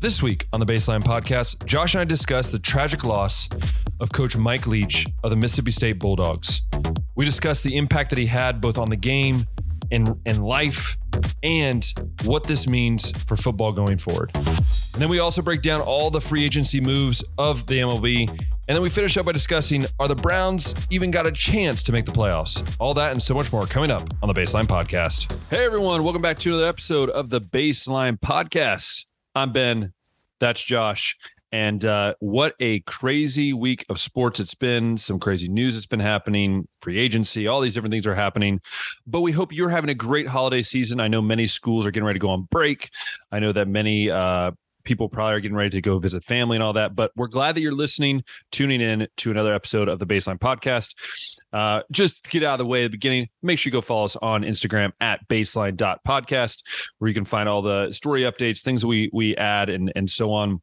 This week on the Baseline Podcast, Josh and I discuss the tragic loss of Coach Mike Leach of the Mississippi State Bulldogs. We discuss the impact that he had both on the game and, and life and what this means for football going forward. And then we also break down all the free agency moves of the MLB. And then we finish up by discussing are the Browns even got a chance to make the playoffs? All that and so much more coming up on the Baseline Podcast. Hey, everyone. Welcome back to another episode of the Baseline Podcast. I'm Ben. That's Josh. And uh, what a crazy week of sports it's been. Some crazy news that's been happening, free agency, all these different things are happening. But we hope you're having a great holiday season. I know many schools are getting ready to go on break. I know that many uh, people probably are getting ready to go visit family and all that. But we're glad that you're listening, tuning in to another episode of the Baseline Podcast. Uh, just get out of the way at the beginning, make sure you go follow us on Instagram at baseline.podcast, where you can find all the story updates, things we we add, and and so on.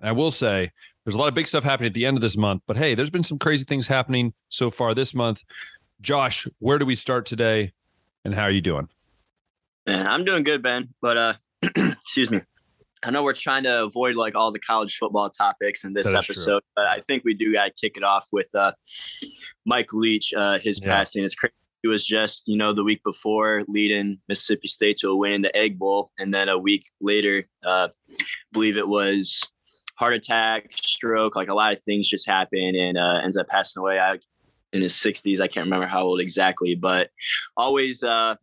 And I will say there's a lot of big stuff happening at the end of this month, but hey, there's been some crazy things happening so far this month. Josh, where do we start today and how are you doing? I'm doing good, Ben. But uh excuse me. I know we're trying to avoid like all the college football topics in this episode, true. but I think we do got to kick it off with uh, Mike Leach. Uh, his yeah. passing is crazy. He was just, you know, the week before leading Mississippi State to a win in the Egg Bowl, and then a week later, uh, believe it was heart attack, stroke, like a lot of things just happened, and uh, ends up passing away I, in his 60s. I can't remember how old exactly, but always uh,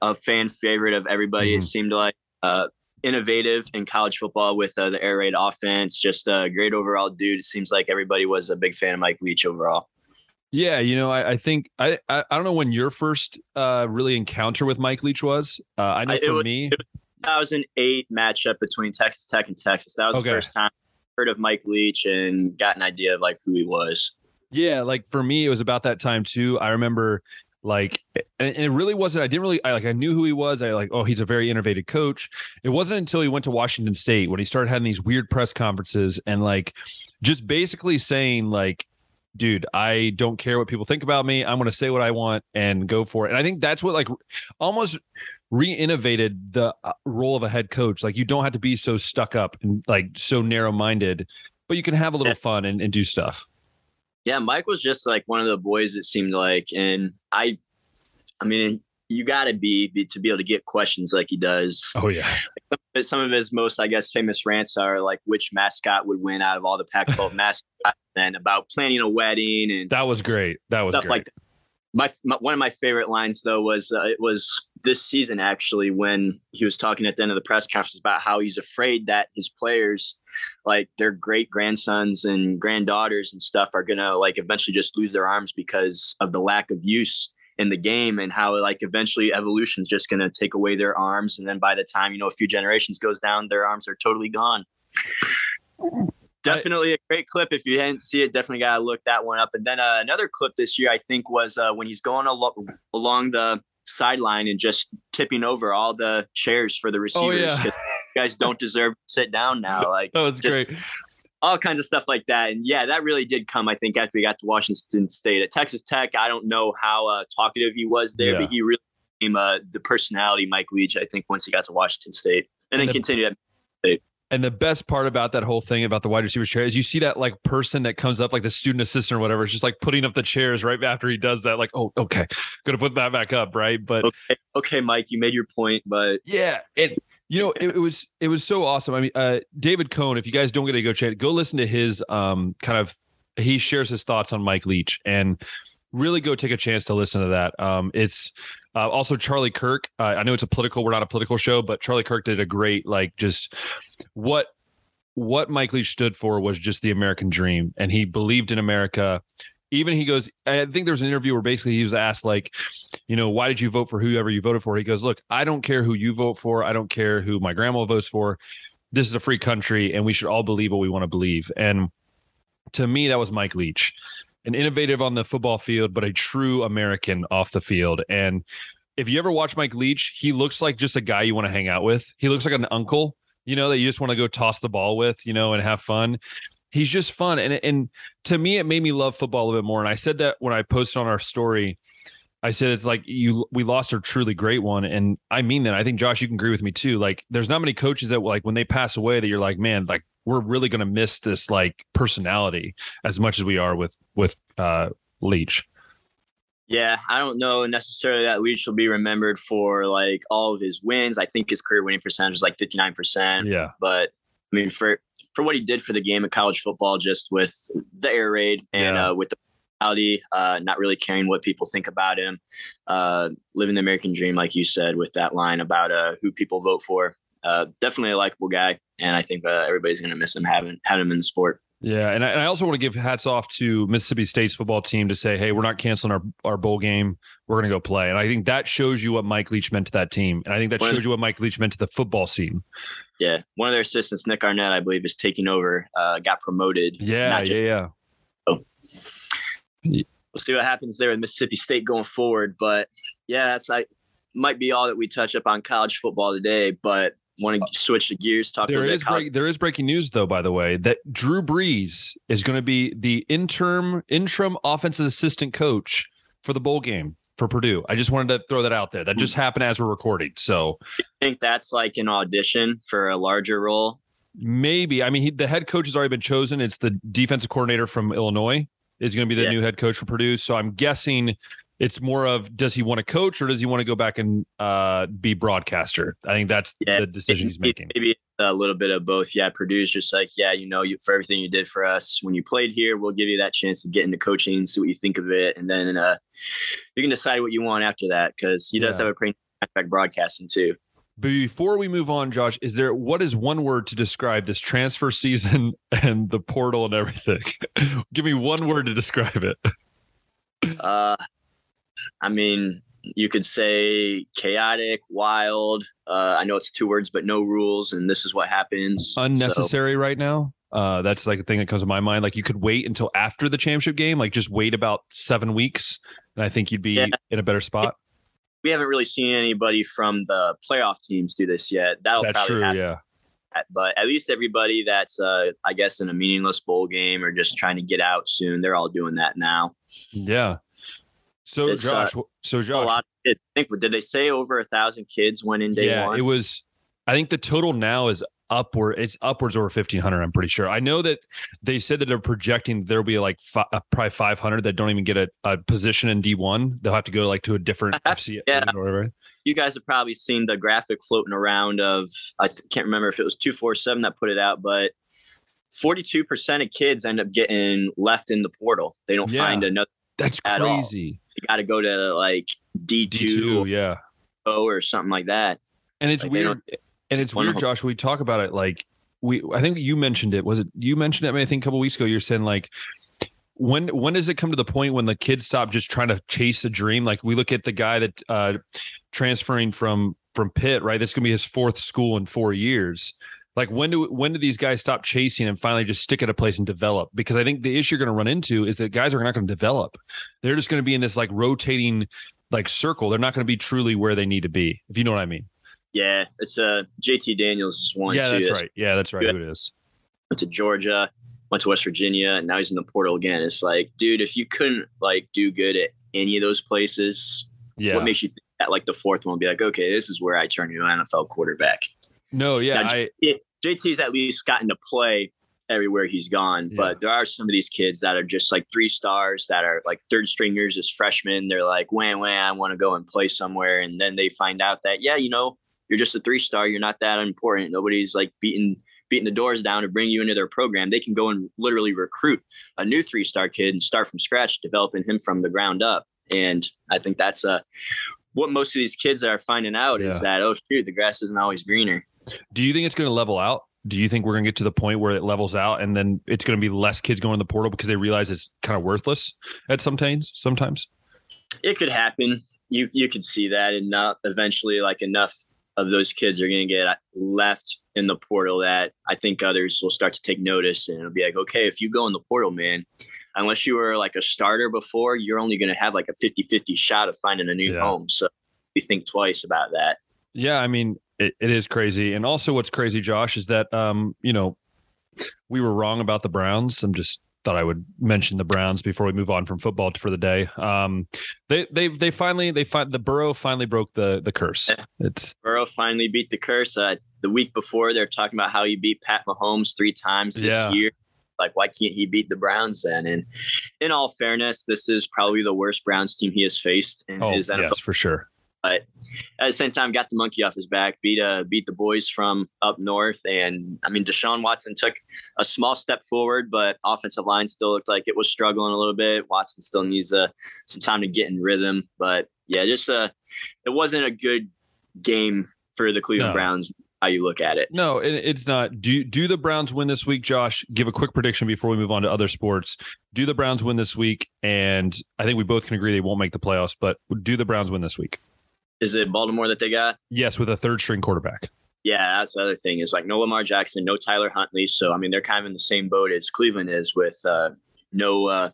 a fan favorite of everybody. Mm-hmm. It seemed like uh, innovative in college football with uh, the air raid offense. Just a great overall dude. It seems like everybody was a big fan of Mike Leach overall. Yeah, you know, I, I think I, I, I don't know when your first uh, really encounter with Mike Leach was. Uh, I know for was, me, 2008 matchup between Texas Tech and Texas. That was okay. the first time I heard of Mike Leach and got an idea of like who he was. Yeah, like for me, it was about that time too. I remember like and it really wasn't i didn't really i like i knew who he was. I like oh he's a very innovative coach. It wasn't until he went to washington state when he started having these weird press conferences and like just basically saying like dude i don't care what people think about me. I'm going to say what i want and go for it. And i think that's what like almost re-innovated the uh, role of a head coach. Like you don't have to be so stuck up and like so narrow-minded but you can have a little fun and, and do stuff yeah, Mike was just like one of the boys. It seemed like, and I, I mean, you got to be, be, to be able to get questions like he does. Oh yeah. Like some of his most, I guess, famous rants are like which mascot would win out of all the Pac-12 mascots, and about planning a wedding, and that was great. That was stuff great. like that my, my, one of my favorite lines though was uh, it was this season actually when he was talking at the end of the press conference about how he's afraid that his players like their great grandsons and granddaughters and stuff are gonna like eventually just lose their arms because of the lack of use in the game and how like eventually evolution is just gonna take away their arms. And then by the time you know a few generations goes down their arms are totally gone definitely a great clip. If you didn't see it, definitely got to look that one up. And then uh, another clip this year, I think, was uh, when he's going al- along the sideline and just tipping over all the chairs for the receivers. Oh, yeah. guys don't deserve to sit down now. Like that was great. All kinds of stuff like that. And yeah, that really did come, I think, after we got to Washington State. At Texas Tech, I don't know how uh, talkative he was there, yeah. but he really became uh, the personality Mike Leach, I think, once he got to Washington State and, and then the, continued at. And the best part about that whole thing about the wide receiver chair is you see that like person that comes up, like the student assistant or whatever, is just like putting up the chairs right after he does that. Like, oh, okay, gonna put that back up, right? But okay, okay Mike, you made your point, but yeah, and you know, it, it, was it was so awesome. I mean, uh, David Cone, if you guys don't get to go check, go listen to his um kind of he shares his thoughts on Mike Leach and really go take a chance to listen to that. Um, it's uh, also, Charlie Kirk. Uh, I know it's a political. We're not a political show, but Charlie Kirk did a great like just what what Mike Leach stood for was just the American dream, and he believed in America. Even he goes, I think there was an interview where basically he was asked, like, you know, why did you vote for whoever you voted for? He goes, look, I don't care who you vote for. I don't care who my grandma votes for. This is a free country, and we should all believe what we want to believe. And to me, that was Mike Leach an innovative on the football field, but a true American off the field. And if you ever watch Mike Leach, he looks like just a guy you want to hang out with. He looks like an uncle, you know, that you just want to go toss the ball with, you know, and have fun. He's just fun. And and to me, it made me love football a little bit more. And I said that when I posted on our story. I said it's like you we lost our truly great one, and I mean that. I think Josh, you can agree with me too. Like, there's not many coaches that like when they pass away that you're like, man, like we're really going to miss this like personality as much as we are with with uh Leach. Yeah, I don't know necessarily that Leach will be remembered for like all of his wins. I think his career winning percentage is like 59%. Yeah. But I mean, for for what he did for the game of college football, just with the air raid and yeah. uh, with the personality, uh, not really caring what people think about him, uh, living the American dream, like you said, with that line about uh, who people vote for. Uh, definitely a likable guy, and I think uh, everybody's going to miss him having having him in the sport. Yeah, and I, and I, also want to give hats off to Mississippi State's football team to say, hey, we're not canceling our, our bowl game. We're going to go play. And I think that shows you what Mike Leach meant to that team. And I think that shows you what Mike Leach meant to the football scene. Yeah. One of their assistants, Nick Arnett, I believe, is taking over, uh, got promoted. Yeah, yeah, yeah. So we'll see what happens there with Mississippi State going forward. But yeah, that's I might be all that we touch up on college football today. But want to uh, switch the gears talk there is break, there is breaking news though by the way that drew brees is going to be the interim interim offensive assistant coach for the bowl game for purdue. I just wanted to throw that out there. That just happened as we're recording so i think that's like an audition for a larger role? Maybe. I mean he, the head coach has already been chosen. It's the defensive coordinator from illinois is going to be the yeah. new head coach for purdue so i'm guessing it's more of does he want to coach or does he want to go back and uh, be broadcaster? I think that's yeah, the decision he's making. Maybe a little bit of both. Yeah, Purdue's just like, yeah, you know, you, for everything you did for us when you played here, we'll give you that chance to get into coaching, see what you think of it, and then uh, you can decide what you want after that because he does yeah. have a pretty contract broadcasting too. But before we move on, Josh, is there what is one word to describe this transfer season and the portal and everything? Give me one word to describe it. Uh, I mean, you could say chaotic, wild. Uh, I know it's two words, but no rules, and this is what happens. Unnecessary so. right now. Uh, that's like a thing that comes to my mind. Like you could wait until after the championship game, like just wait about seven weeks, and I think you'd be yeah. in a better spot. We haven't really seen anybody from the playoff teams do this yet. That'll that's probably true, happen. yeah. But at least everybody that's, uh, I guess, in a meaningless bowl game or just trying to get out soon, they're all doing that now. Yeah, so it's, uh, Josh, uh, so Josh, a lot I think did they say over a thousand kids went in day yeah, one? it was. I think the total now is upward. It's upwards over fifteen hundred. I'm pretty sure. I know that they said that they're projecting there'll be like uh, probably five hundred that don't even get a, a position in D one. They'll have to go like to a different FC yeah. or whatever. You guys have probably seen the graphic floating around of I can't remember if it was two four seven that put it out, but 42% of kids end up getting left in the portal. They don't yeah. find another. That's crazy you got to go to like D two, yeah, O or something like that. And it's like weird. And it's weird, Josh. We talk about it like we. I think you mentioned it. Was it you mentioned it? I, mean, I think a couple weeks ago. You're saying like when when does it come to the point when the kids stop just trying to chase a dream? Like we look at the guy that uh transferring from from Pitt, right? That's gonna be his fourth school in four years. Like when do when do these guys stop chasing and finally just stick at a place and develop? Because I think the issue you're going to run into is that guys are not going to develop. They're just going to be in this like rotating like circle. They're not going to be truly where they need to be. If you know what I mean. Yeah, it's uh JT Daniels is one. Yeah, too. that's, right. Yeah, that's right. Who it is? Went to Georgia, went to West Virginia, and now he's in the portal again. It's like, dude, if you couldn't like do good at any of those places, yeah, what makes you think that like the fourth one be like, okay, this is where I turn into an NFL quarterback? No, yeah, now, I, JT's at least gotten to play everywhere he's gone. Yeah. But there are some of these kids that are just like three stars that are like third stringers as freshmen. They're like, wham, wham, I want to go and play somewhere. And then they find out that, yeah, you know, you're just a three star. You're not that important. Nobody's like beating beating the doors down to bring you into their program. They can go and literally recruit a new three star kid and start from scratch, developing him from the ground up. And I think that's uh, what most of these kids are finding out yeah. is that, oh, shoot, the grass isn't always greener. Do you think it's going to level out? Do you think we're going to get to the point where it levels out and then it's going to be less kids going to the portal because they realize it's kind of worthless at sometimes? Sometimes it could happen. You you could see that, and not uh, eventually, like enough of those kids are going to get uh, left in the portal that I think others will start to take notice and it'll be like, okay, if you go in the portal, man, unless you were like a starter before, you're only going to have like a 50 50 shot of finding a new yeah. home. So we think twice about that. Yeah. I mean, it, it is crazy. And also, what's crazy, Josh, is that um, you know, we were wrong about the Browns. I'm just thought I would mention the Browns before we move on from football for the day. Um, they they they finally they find the Burrow finally broke the the curse. It's Burrow finally beat the curse. Uh, the week before, they're talking about how he beat Pat Mahomes three times this yeah. year. Like, why can't he beat the Browns then? And in all fairness, this is probably the worst Browns team he has faced in oh, his NFL. Yes, for sure but at the same time, got the monkey off his back, beat uh, beat the boys from up north, and I mean Deshaun Watson took a small step forward, but offensive line still looked like it was struggling a little bit. Watson still needs uh, some time to get in rhythm, but yeah, just uh, it wasn't a good game for the Cleveland no. Browns. How you look at it? No, it's not. Do do the Browns win this week, Josh? Give a quick prediction before we move on to other sports. Do the Browns win this week? And I think we both can agree they won't make the playoffs, but do the Browns win this week? Is it Baltimore that they got? Yes, with a third string quarterback. Yeah, that's the other thing is like no Lamar Jackson, no Tyler Huntley. So I mean, they're kind of in the same boat as Cleveland is with uh, no, uh,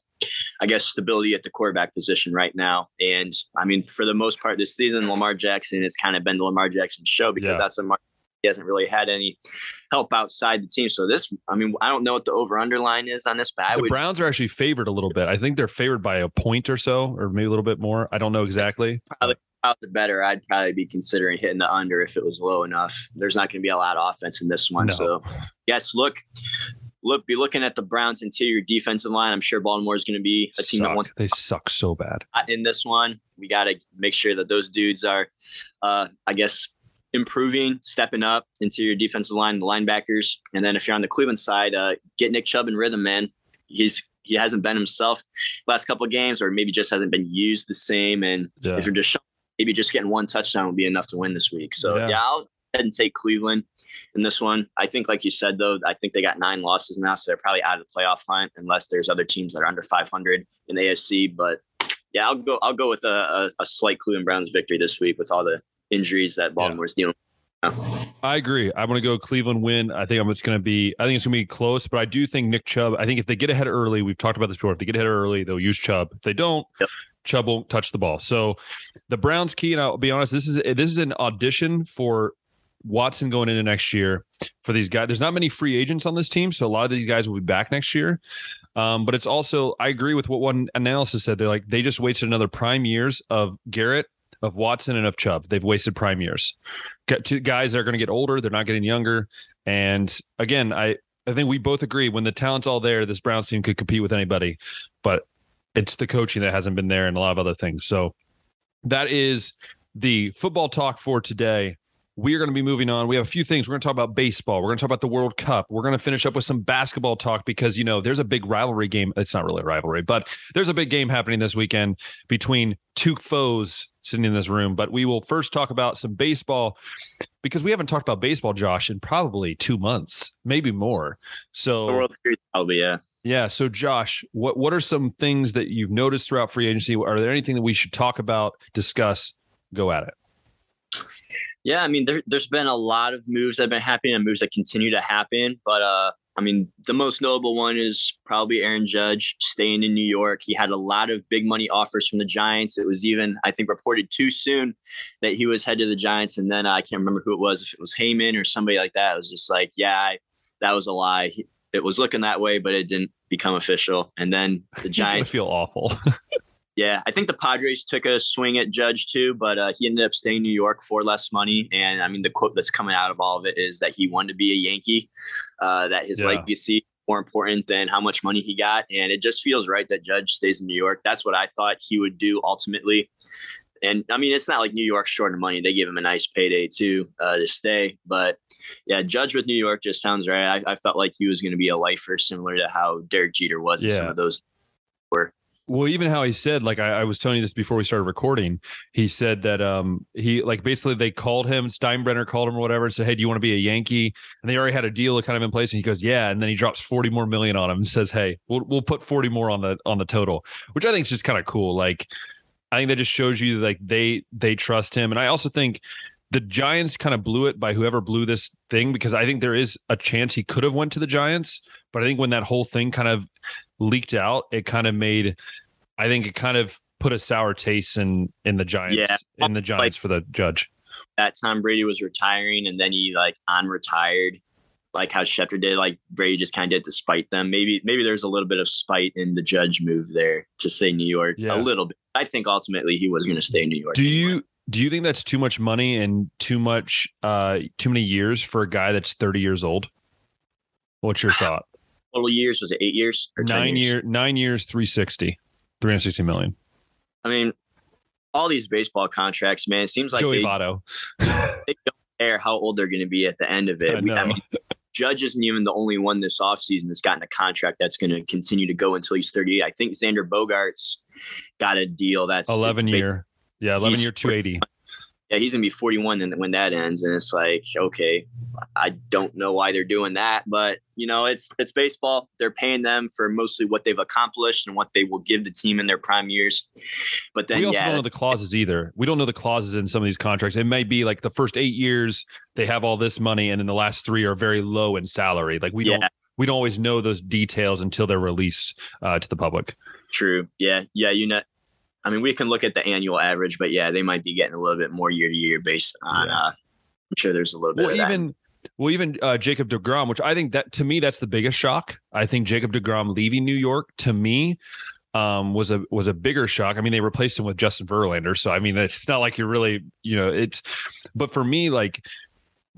I guess, stability at the quarterback position right now. And I mean, for the most part this season, Lamar Jackson, it's kind of been the Lamar Jackson show because yeah. that's a Lamar he hasn't really had any help outside the team. So this, I mean, I don't know what the over underline is on this, but I the would, Browns are actually favored a little bit. I think they're favored by a point or so, or maybe a little bit more. I don't know exactly. Probably the better, I'd probably be considering hitting the under if it was low enough. There's not going to be a lot of offense in this one. No. So, yes, look, look, be looking at the Browns' interior defensive line. I'm sure Baltimore is going to be a team suck. that wants. They suck so bad in this one. We got to make sure that those dudes are, uh, I guess, improving, stepping up interior defensive line, the linebackers, and then if you're on the Cleveland side, uh, get Nick Chubb in rhythm, man. He's he hasn't been himself last couple of games, or maybe just hasn't been used the same. And yeah. if you're just maybe just getting one touchdown would be enough to win this week. So yeah, yeah I'll head and take Cleveland in this one. I think, like you said, though, I think they got nine losses now, so they're probably out of the playoff hunt unless there's other teams that are under 500 in the AFC. But yeah, I'll go. I'll go with a, a, a slight Cleveland Browns victory this week with all the injuries that Baltimore's yeah. dealing. I agree. I'm going to go Cleveland win. I think I'm just going to be. I think it's going to be close, but I do think Nick Chubb. I think if they get ahead early, we've talked about this before. If they get ahead early, they'll use Chubb. If they don't, yep. Chubb won't touch the ball. So the Browns key, and I'll be honest, this is this is an audition for Watson going into next year for these guys. There's not many free agents on this team, so a lot of these guys will be back next year. Um, but it's also I agree with what one analysis said. They're like they just wasted another prime years of Garrett, of Watson, and of Chubb. They've wasted prime years. Get two guys that are going to get older. They're not getting younger. And again, I I think we both agree when the talent's all there, this Browns team could compete with anybody. But it's the coaching that hasn't been there and a lot of other things. So that is the football talk for today. We are going to be moving on. We have a few things. We're going to talk about baseball. We're going to talk about the World Cup. We're going to finish up with some basketball talk because, you know, there's a big rivalry game. It's not really a rivalry, but there's a big game happening this weekend between two foes sitting in this room. But we will first talk about some baseball because we haven't talked about baseball, Josh, in probably two months, maybe more. So, the World Series, probably, yeah. Yeah. So, Josh, what what are some things that you've noticed throughout free agency? Are there anything that we should talk about, discuss? Go at it. Yeah, I mean, there, has been a lot of moves that have been happening and moves that continue to happen. But uh, I mean, the most notable one is probably Aaron Judge staying in New York. He had a lot of big money offers from the Giants. It was even, I think, reported too soon that he was head to the Giants. And then uh, I can't remember who it was, if it was Heyman or somebody like that. It was just like, yeah, I, that was a lie. He, it was looking that way, but it didn't become official. And then the Giants feel awful. yeah, I think the Padres took a swing at Judge too, but uh, he ended up staying in New York for less money. And I mean, the quote that's coming out of all of it is that he wanted to be a Yankee, uh, that his yeah. legacy more important than how much money he got. And it just feels right that Judge stays in New York. That's what I thought he would do ultimately. And I mean, it's not like New York's short of money. They give him a nice payday too uh, to stay. But yeah, Judge with New York just sounds right. I, I felt like he was going to be a lifer, similar to how Derek Jeter was. Yeah. Some of those were. Well, even how he said, like I, I, was telling you this before we started recording, he said that um he like basically they called him, Steinbrenner called him or whatever and said, Hey, do you want to be a Yankee? And they already had a deal kind of in place. And he goes, Yeah. And then he drops 40 more million on him and says, Hey, we'll we'll put 40 more on the on the total, which I think is just kind of cool. Like I think that just shows you like they they trust him. And I also think the Giants kind of blew it by whoever blew this thing because I think there is a chance he could have went to the Giants, but I think when that whole thing kind of leaked out, it kind of made I think it kind of put a sour taste in in the Giants yeah. in the Giants like, for the judge. That Tom Brady was retiring and then he like on retired like how Schefter did, like Brady just kind of did to spite them. Maybe maybe there's a little bit of spite in the judge move there to say New York yeah. a little bit. I think ultimately he was going to stay in New York. Do anyway. you do you think that's too much money and too much uh too many years for a guy that's 30 years old? What's your thought? Total years was it eight years? nine years? year nine years, 360, 360 million. I mean, all these baseball contracts, man. It seems like Joey they, Votto. they don't care how old they're going to be at the end of it. I, we, I mean, Judge isn't even the only one this offseason that's gotten a contract that's going to continue to go until he's 38. I think Xander Bogaerts got a deal that's 11 year. Yeah, 11 year 280 yeah, he's gonna be 41 and when that ends, and it's like, okay, I don't know why they're doing that, but you know, it's it's baseball. They're paying them for mostly what they've accomplished and what they will give the team in their prime years. But then we also yeah, don't know the clauses either. We don't know the clauses in some of these contracts. It may be like the first eight years they have all this money, and then the last three are very low in salary. Like we yeah. don't we don't always know those details until they're released uh, to the public. True. Yeah. Yeah. You know, I mean, we can look at the annual average, but yeah, they might be getting a little bit more year to year based on. Yeah. Uh, I'm sure there's a little bit. Well, even well, even uh, Jacob Degrom, which I think that to me that's the biggest shock. I think Jacob Degrom leaving New York to me um, was a was a bigger shock. I mean, they replaced him with Justin Verlander, so I mean, it's not like you're really, you know, it's. But for me, like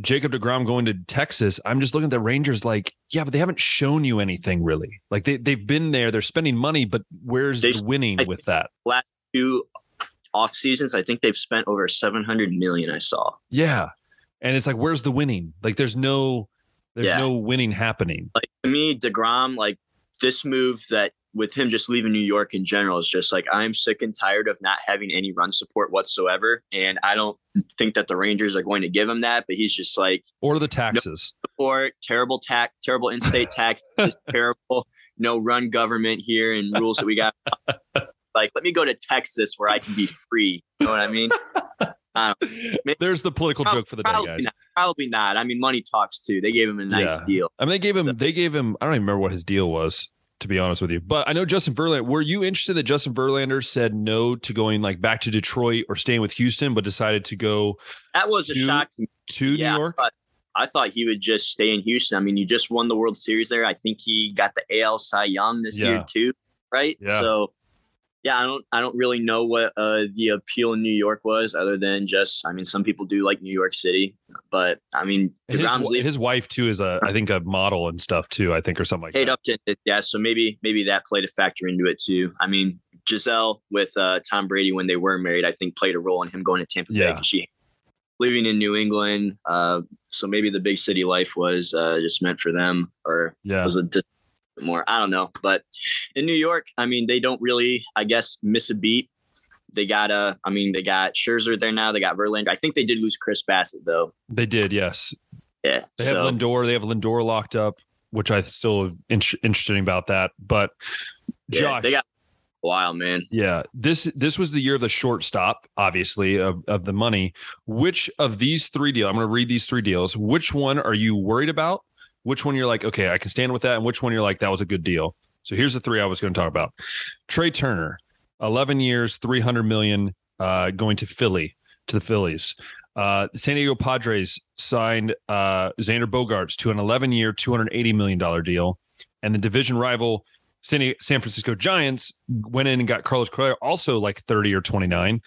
Jacob DeGrom going to Texas, I'm just looking at the Rangers like, yeah, but they haven't shown you anything really. Like they they've been there, they're spending money, but where's they, the winning with that? Last two off seasons, I think they've spent over 700 million. I saw. Yeah, and it's like, where's the winning? Like, there's no, there's yeah. no winning happening. Like to me, Degrom, like this move that with him just leaving New York in general is just like I'm sick and tired of not having any run support whatsoever, and I don't think that the Rangers are going to give him that. But he's just like or the taxes no support, terrible tax, terrible in-state tax, terrible no run government here and rules that we got. like, let me go to Texas where I can be free. You know what I mean? Um, maybe, There's the political probably, joke for the day, guys. Not, probably not. I mean, money talks too. They gave him a nice yeah. deal. I mean, they gave him. They gave him. I don't even remember what his deal was to be honest with you. But I know Justin Verlander. Were you interested that Justin Verlander said no to going like back to Detroit or staying with Houston, but decided to go? That was to, a shock to, to yeah, New York. But I thought he would just stay in Houston. I mean, you just won the World Series there. I think he got the AL Cy Young this yeah. year too, right? Yeah. So yeah, I don't I don't really know what uh, the appeal in New York was, other than just I mean, some people do like New York City, but I mean, his, his, wife too is a I think a model and stuff too. I think or something like Kate that. Upton, yeah. So maybe maybe that played a factor into it too. I mean, Gisele with uh, Tom Brady when they were married, I think played a role in him going to Tampa Bay because she living in New England. Uh, so maybe the big city life was uh, just meant for them, or yeah. was a more. I don't know. But in New York, I mean, they don't really, I guess, miss a beat. They got a, I mean, they got Scherzer there now. They got Verlander. I think they did lose Chris Bassitt though. They did, yes. Yeah. They have. Lindor. They have Lindor locked up, which I still in- interesting about that. But yeah, Josh, they got a man. Yeah. This this was the year of the shortstop, obviously, of, of the money. Which of these three deals? I'm going to read these three deals. Which one are you worried about? Which one you're like, okay, I can stand with that, and which one you're like, that was a good deal. So here's the three I was going to talk about. Trea Turner, 11 years, 300 million, uh, going to Philly, to the Phillies. Uh, San Diego Padres signed uh, Xander Bogaerts to an 11 year, $280 million deal. And the division rival, San, San Francisco Giants, went in and got Carlos Correa, also like 30 or 29,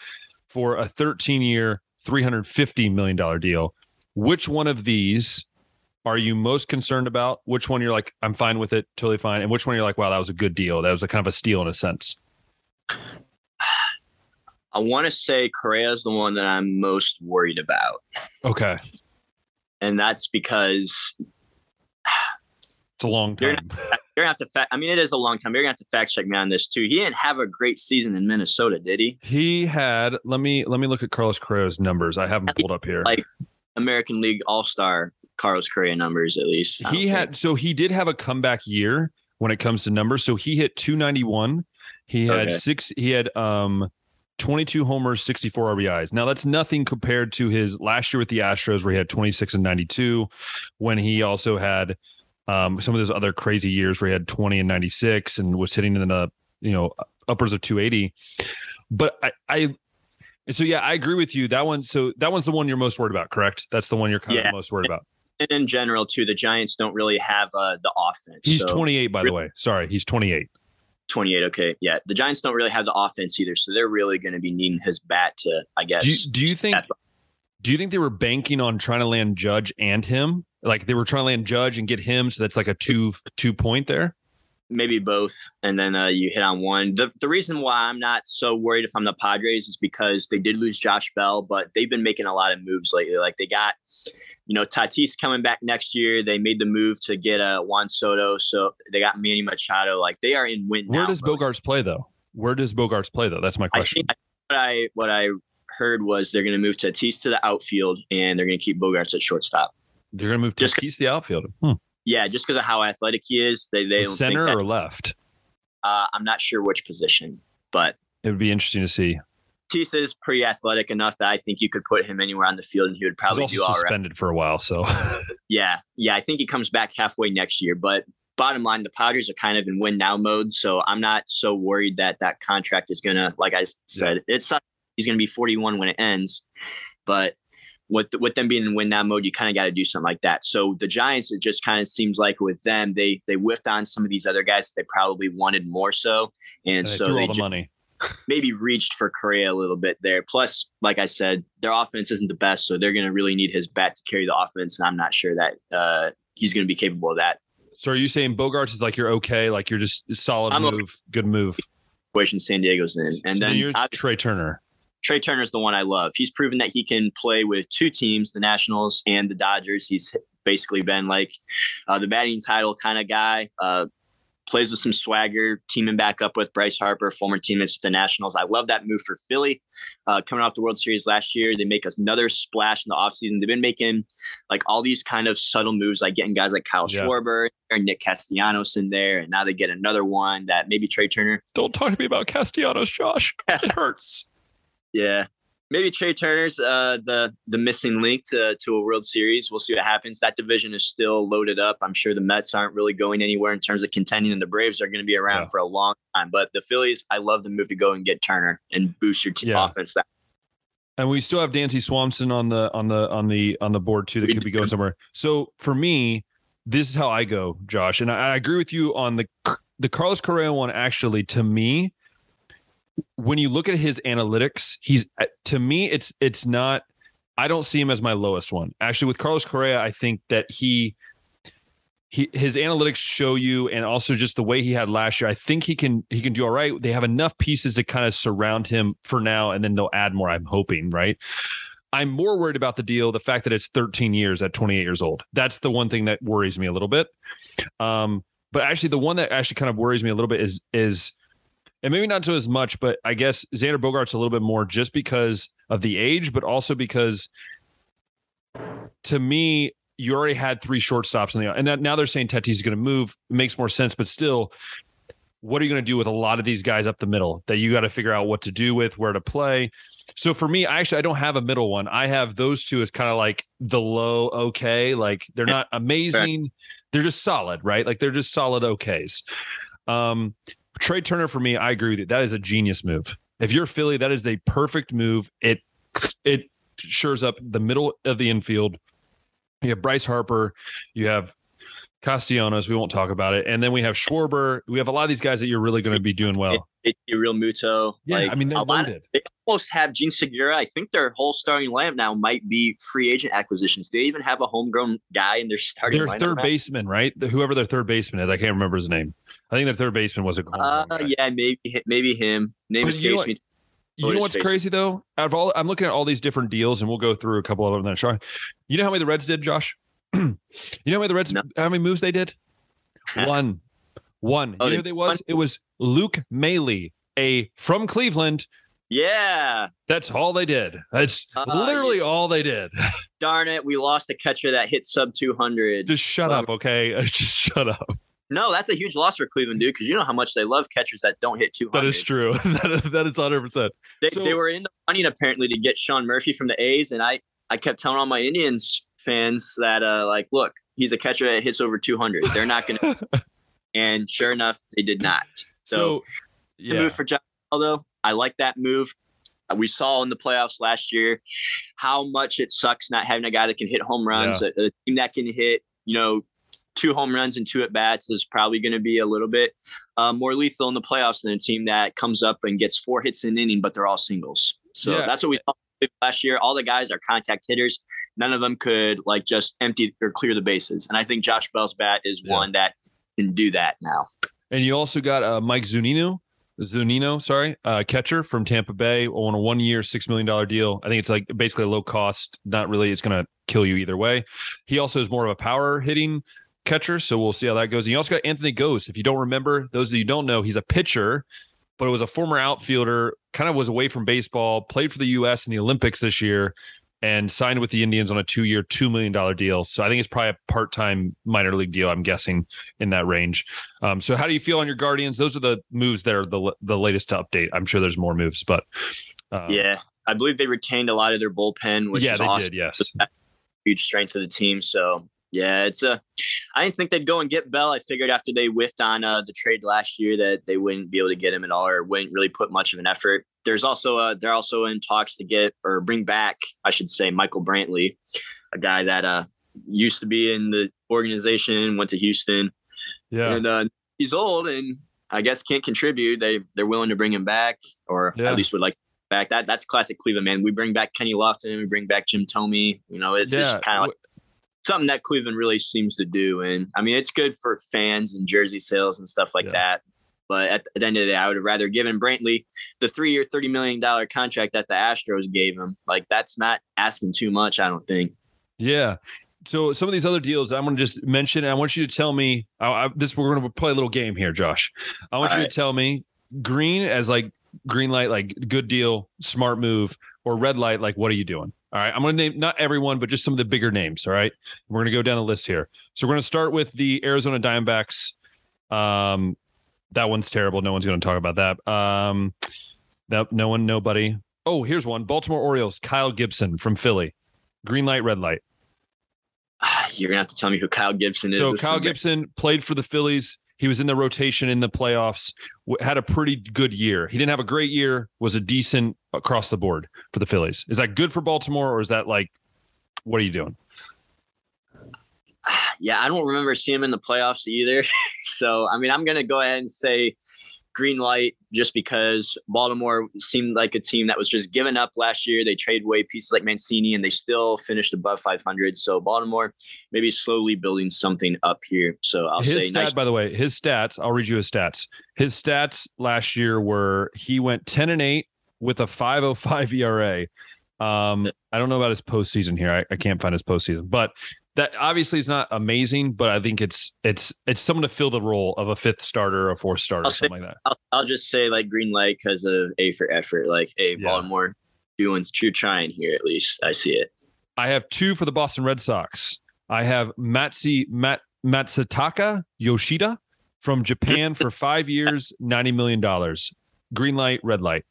for a 13 year, $350 million deal. Which one of these are you most concerned about? Which one you're like, I'm fine with it, totally fine, and which one you're like, wow, that was a good deal. That was a kind of a steal in a sense. I want to say Correa is the one that I'm most worried about. Okay, and that's because it's a long time. You're gonna, you're gonna have to. Fa- I mean, it is a long time. You're gonna have to fact check me on this too. He didn't have a great season in Minnesota, did he? He had. Let me let me look at Carlos Correa's numbers. I have them pulled up here. Like American League All Star Carlos Correa numbers at least. He had think. so he did have a comeback year when it comes to numbers. So he hit 291. He had okay. six. He had um 22 homers, 64 RBIs. Now that's nothing compared to his last year with the Astros, where he had 26 and 92. When he also had um, some of those other crazy years where he had 20 and 96 and was hitting in the you know uppers of 280. But I, I so yeah, I agree with you. That one. So that one's the one you're most worried about, correct? That's the one you're kind yeah. of most worried about. And in general, too, the Giants don't really have uh, the offense. He's so 28, by the way. Sorry, he's 28. 28. Okay, yeah, the Giants don't really have the offense either, so they're really going to be needing his bat to, I guess. Do you, do you think? Do you think they were banking on trying to land Judge and him? Like they were trying to land Judge and get him, so that's like a two two point there maybe both, and then uh, you hit on one. The the reason why I'm not so worried if I'm the Padres is because they did lose Josh Bell, but they've been making a lot of moves lately. Like they got, you know, Tatis coming back next year. They made the move to get a uh, Juan Soto, so they got Manny Machado. Like they are in win. Where does mode. Bogaerts play though? Where does Bogaerts play though? That's my question. I what I what I heard was they're going to move Tatis to the outfield and they're going to keep Bogaerts at shortstop. They're going to move Tatis to the outfield. Hmm. Yeah, just because of how athletic he is, they they center that, or left. Uh, I'm not sure which position, but it would be interesting to see. Tatis is pretty athletic enough that I think you could put him anywhere on the field and he would probably He's also do suspended right. for a while. So yeah, yeah, I think he comes back halfway next year. But bottom line, the Padres are kind of in win now mode, so I'm not so worried that that contract is gonna, like I said, yeah. it's he's gonna be 41 when it ends, but with with them being in win now mode, you kind of got to do something like that. So the Giants, it just kind of seems like with them, they they whiffed on some of these other guys they probably wanted more so, and, so threw they all the money. maybe reached for Correa a little bit there. Plus, like I said, their offense isn't the best, so they're going to really need his bat to carry the offense, and I'm not sure that uh, he's going to be capable of that. So are you saying Bogaerts is like you're okay, like you're just solid I'm move, okay. good move? Situation San Diego's in, and so then you're Trea Turner. Trea Turner's the one I love. He's proven that he can play with two teams, the Nationals and the Dodgers. He's basically been like uh, the batting title kind of guy. Uh, plays with some swagger, teaming back up with Bryce Harper, former teammates with the Nationals. I love that move for Philly. Uh, coming off the World Series last year, they make another splash in the offseason. They've been making like all these kind of subtle moves, like getting guys like Kyle yeah. Schwarber and Nick Castellanos in there. And now they get another one that maybe Trea Turner. Don't talk to me about Castellanos, Josh. It hurts. Yeah. Maybe Trea Turner's uh, the the missing link to, to a World Series. We'll see what happens. That division is still loaded up. I'm sure the Mets aren't really going anywhere in terms of contending, and the Braves are going to be around yeah. for a long time. But the Phillies, I love the move to go and get Turner and boost your team yeah. offense. That and we still have Dansby Swanson on the on the on the on the board too that could be going somewhere. So for me, this is how I go, Josh, and I, I agree with you on the the Carlos Correa one. Actually, to me, when you look at his analytics, he's uh, to me it's it's not I don't see him as my lowest one. Actually with Carlos Correa, I think that he he his analytics show you and also just the way he had last year, I think he can he can do all right. They have enough pieces to kind of surround him for now and then they'll add more, I'm hoping, right? I'm more worried about the deal, the fact that it's 13 years at 28 years old. That's the one thing that worries me a little bit. Um, but actually the one that actually kind of worries me a little bit is is and maybe not to as much, but I guess Xander Bogaerts a little bit more just because of the age, but also because to me, you already had three shortstops in the and now they're saying Tatis is going to move. It makes more sense, but still, what are you going to do with a lot of these guys up the middle that you got to figure out what to do with, where to play? So for me, I actually I don't have a middle one. I have those two as kind of like the low okay, like they're not amazing, they're just solid, right? Like they're just solid okays. Um, Trea Turner for me, I agree with you. That is a genius move. If you're Philly, that is the perfect move. It it shores up the middle of the infield. You have Bryce Harper, you have Castellanos. We won't talk about it, and then we have Schwarber. We have a lot of these guys that you're really going to be doing well. It, it, Realmuto. Yeah, like, I mean they're loaded. Of, they almost have Jean Segura. I think their whole starting lineup now might be free agent acquisitions. Do they even have a homegrown guy in their starting? Their third baseman, right? The, whoever their third baseman is, I can't remember his name. I think their third baseman was a. Uh, yeah, maybe maybe him. Name but escapes me. You know what's crazy though? Out of all, I'm looking at all these different deals, and we'll go through a couple of them. Then, Sean, you know how many the Reds did, Josh? You know many the Reds? No. How many moves they did? One, one. Oh, you know who they was? It was Luke Maile, a from Cleveland. Yeah, that's all they did. That's uh, literally all they did. Darn it, we lost a catcher that hit sub 200. Just shut um, up, okay? Just shut up. No, that's a huge loss for Cleveland, dude, because you know how much they love catchers that don't hit 200. That is true. that, is, that is 100%. They, so, they were in the running apparently to get Sean Murphy from the A's, and I, I kept telling all my Indians fans that, uh, like, look, he's a catcher that hits over 200. They're not going to. and sure enough, they did not. So, so yeah. the move for John, although I like that move. we saw in the playoffs last year how much it sucks not having a guy that can hit home runs, yeah. a, a team that can hit, you know, two home runs and two at bats is probably going to be a little bit uh, more lethal in the playoffs than a team that comes up and gets four hits in an inning, but they're all singles. So yeah. that's what we saw last year. All the guys are contact hitters. None of them could like just empty or clear the bases. And I think Josh Bell's bat is yeah. one that can do that now. And you also got uh, Mike Zunino, Zunino, sorry, uh, catcher from Tampa Bay on a one year, $6 million deal. I think it's like basically a low cost, not really, it's going to kill you either way. He also is more of a power hitting catcher. So we'll see how that goes. And you also got Anthony Gose. If you don't remember, those of you don't know, he's a pitcher, but it was a former outfielder, kind of was away from baseball, played for the U.S. in the Olympics this year, and signed with the Indians on a two year, $2 million deal. So I think it's probably a part time minor league deal, I'm guessing, in that range. Um, so how do you feel on your Guardians? Those are the moves that are the, the latest to update. I'm sure there's more moves, but. Uh, yeah, I believe they retained a lot of their bullpen, which yeah, is they awesome. did, yes. Huge strength of the team. So yeah, it's a. I didn't think they'd go and get Bell. I figured after they whiffed on uh, the trade last year that they wouldn't be able to get him at all, or wouldn't really put much of an effort. There's also uh, they're also in talks to get or bring back, I should say, Michael Brantley, a guy that uh, used to be in the organization, went to Houston, yeah, and uh, he's old and I guess can't contribute. They they're willing to bring him back, or yeah. at least would like back. That that's classic Cleveland man. We bring back Kenny Lofton, we bring back Jim Thome. You know, it's, yeah. it's just kind of like something that Cleveland really seems to do. And I mean, it's good for fans and jersey sales and stuff like yeah. that. But at the end of the day, I would have rather given Brantley the three year, $30 million contract that the Astros gave him. Like, that's not asking too much, I don't think. Yeah. So some of these other deals I'm going to just mention. I want you to tell me I, I, this. We're going to play a little game here, Josh. I want All you right. to tell me green as like green light, like good deal, smart move, or red light, like what are you doing? All right. I'm going to name not everyone, but just some of the bigger names. All right. We're going to go down the list here. So we're going to start with the Arizona Diamondbacks. Um, that one's terrible. No one's going to talk about that. Um, no, no one, nobody. Oh, here's one Baltimore Orioles, Kyle Gibson from Philly. Green light, red light. You're going to have to tell me who Kyle Gibson is. So, Kyle Gibson played for the Phillies. He was in the rotation in the playoffs, had a pretty good year. He didn't have a great year, was a decent across the board for the Phillies. Is that good for Baltimore or is that like, what are you doing? Yeah, I don't remember seeing him in the playoffs either. so, I mean, I'm going to go ahead and say green light just because Baltimore seemed like a team that was just given up last year. They traded away pieces like Mancini and they still finished above 500. So Baltimore maybe slowly building something up here. So I'll his say stat, nice. by the way, his stats, I'll read you his stats. His stats last year were he went 10 and 8 with a 505 ERA. Um, I don't know about his postseason here. I, I can't find his postseason, but that obviously is not amazing, but I think it's it's it's someone to fill the role of a fifth starter, or a fourth starter, I'll something say, like that. I'll, I'll, just say like green light because of A for effort. Like, hey, yeah. Baltimore doing true trying here. At least I see it. I have two for the Boston Red Sox. I have Matsi Mat Masataka Yoshida from Japan for five years, ninety million dollars. Green light, red light.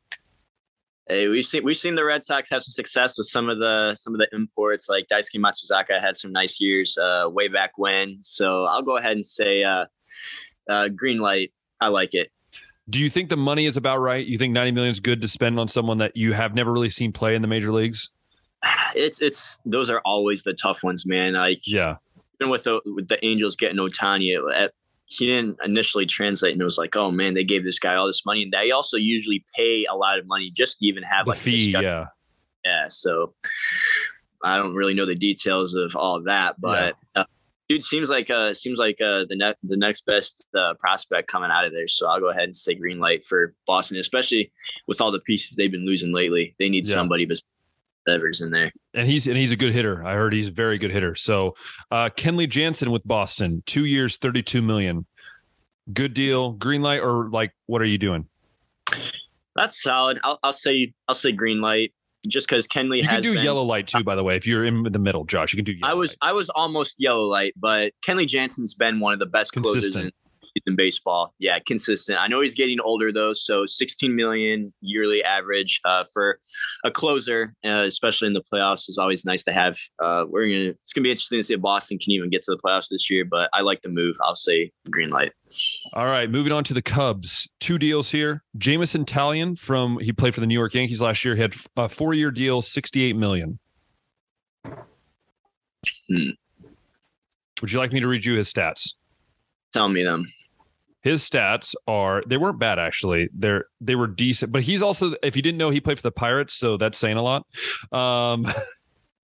Hey, we've seen we've seen the Red Sox have some success with some of the some of the imports. Like Daisuke Matsuzaka had some nice years uh, way back when. So I'll go ahead and say uh, uh, green light. I like it. Do you think the money is about right? You think ninety million is good to spend on someone that you have never really seen play in the major leagues? It's it's those are always the tough ones, man. Like yeah, even with the with the Angels getting Ohtani at he didn't initially translate and it was like, oh man, they gave this guy all this money. And they also usually pay a lot of money just to even have the like fee. Yeah. Yeah. So I don't really know the details of all that, but yeah. uh, dude seems like uh seems like uh the next the next best uh, prospect coming out of there. So I'll go ahead and say green light for Boston, especially with all the pieces they've been losing lately. They need yeah. somebody besides Devers in there. And he's and he's a good hitter. I heard he's a very good hitter. So uh Kenley Jansen with Boston, two years, 32 million. Good deal. Green light or like what are you doing? That's solid. I'll, I'll say I'll say green light just because Kenley you has. can do been, yellow light too, by the way. If you're in the middle, Josh, you can do. I was light. I was almost yellow light, but Kenley Jansen's been one of the best Consistent. closers in in baseball. Yeah, consistent. I know he's getting older though, so 16 million yearly average uh, for a closer, uh, especially in the playoffs, is always nice to have. Uh, we're gonna. It's gonna be interesting to see if Boston can even get to the playoffs this year, but I like the move. I'll say green light. All right, moving on to the Cubs. Two deals here. Jameson Taillon from he played for the New York Yankees last year. He had a four-year deal, 68 million. Hmm. Would you like me to read you his stats? Tell me them. His stats are they weren't bad actually. They're they were decent, but he's also if you didn't know he played for the Pirates, so that's saying a lot. Um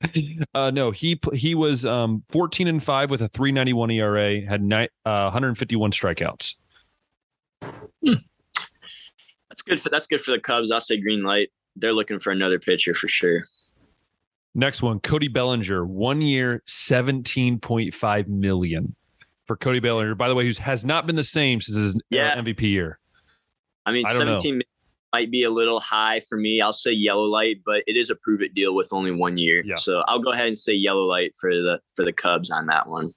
uh no, he he was um 14 and 5 with a 391 ERA, had ni- uh, 151 strikeouts. Hmm. That's good for that's good for the Cubs. I'll say green light. They're looking for another pitcher for sure. Next one, Cody Bellinger, one year, 17.5 million for Cody Bellinger. By the way, who has not been the same since his uh, yeah. MVP year. I mean, I 17 might be a little high for me. I'll say yellow light, but it is a prove it deal with only one year. Yeah. So I'll go ahead and say yellow light for the for the Cubs on that one.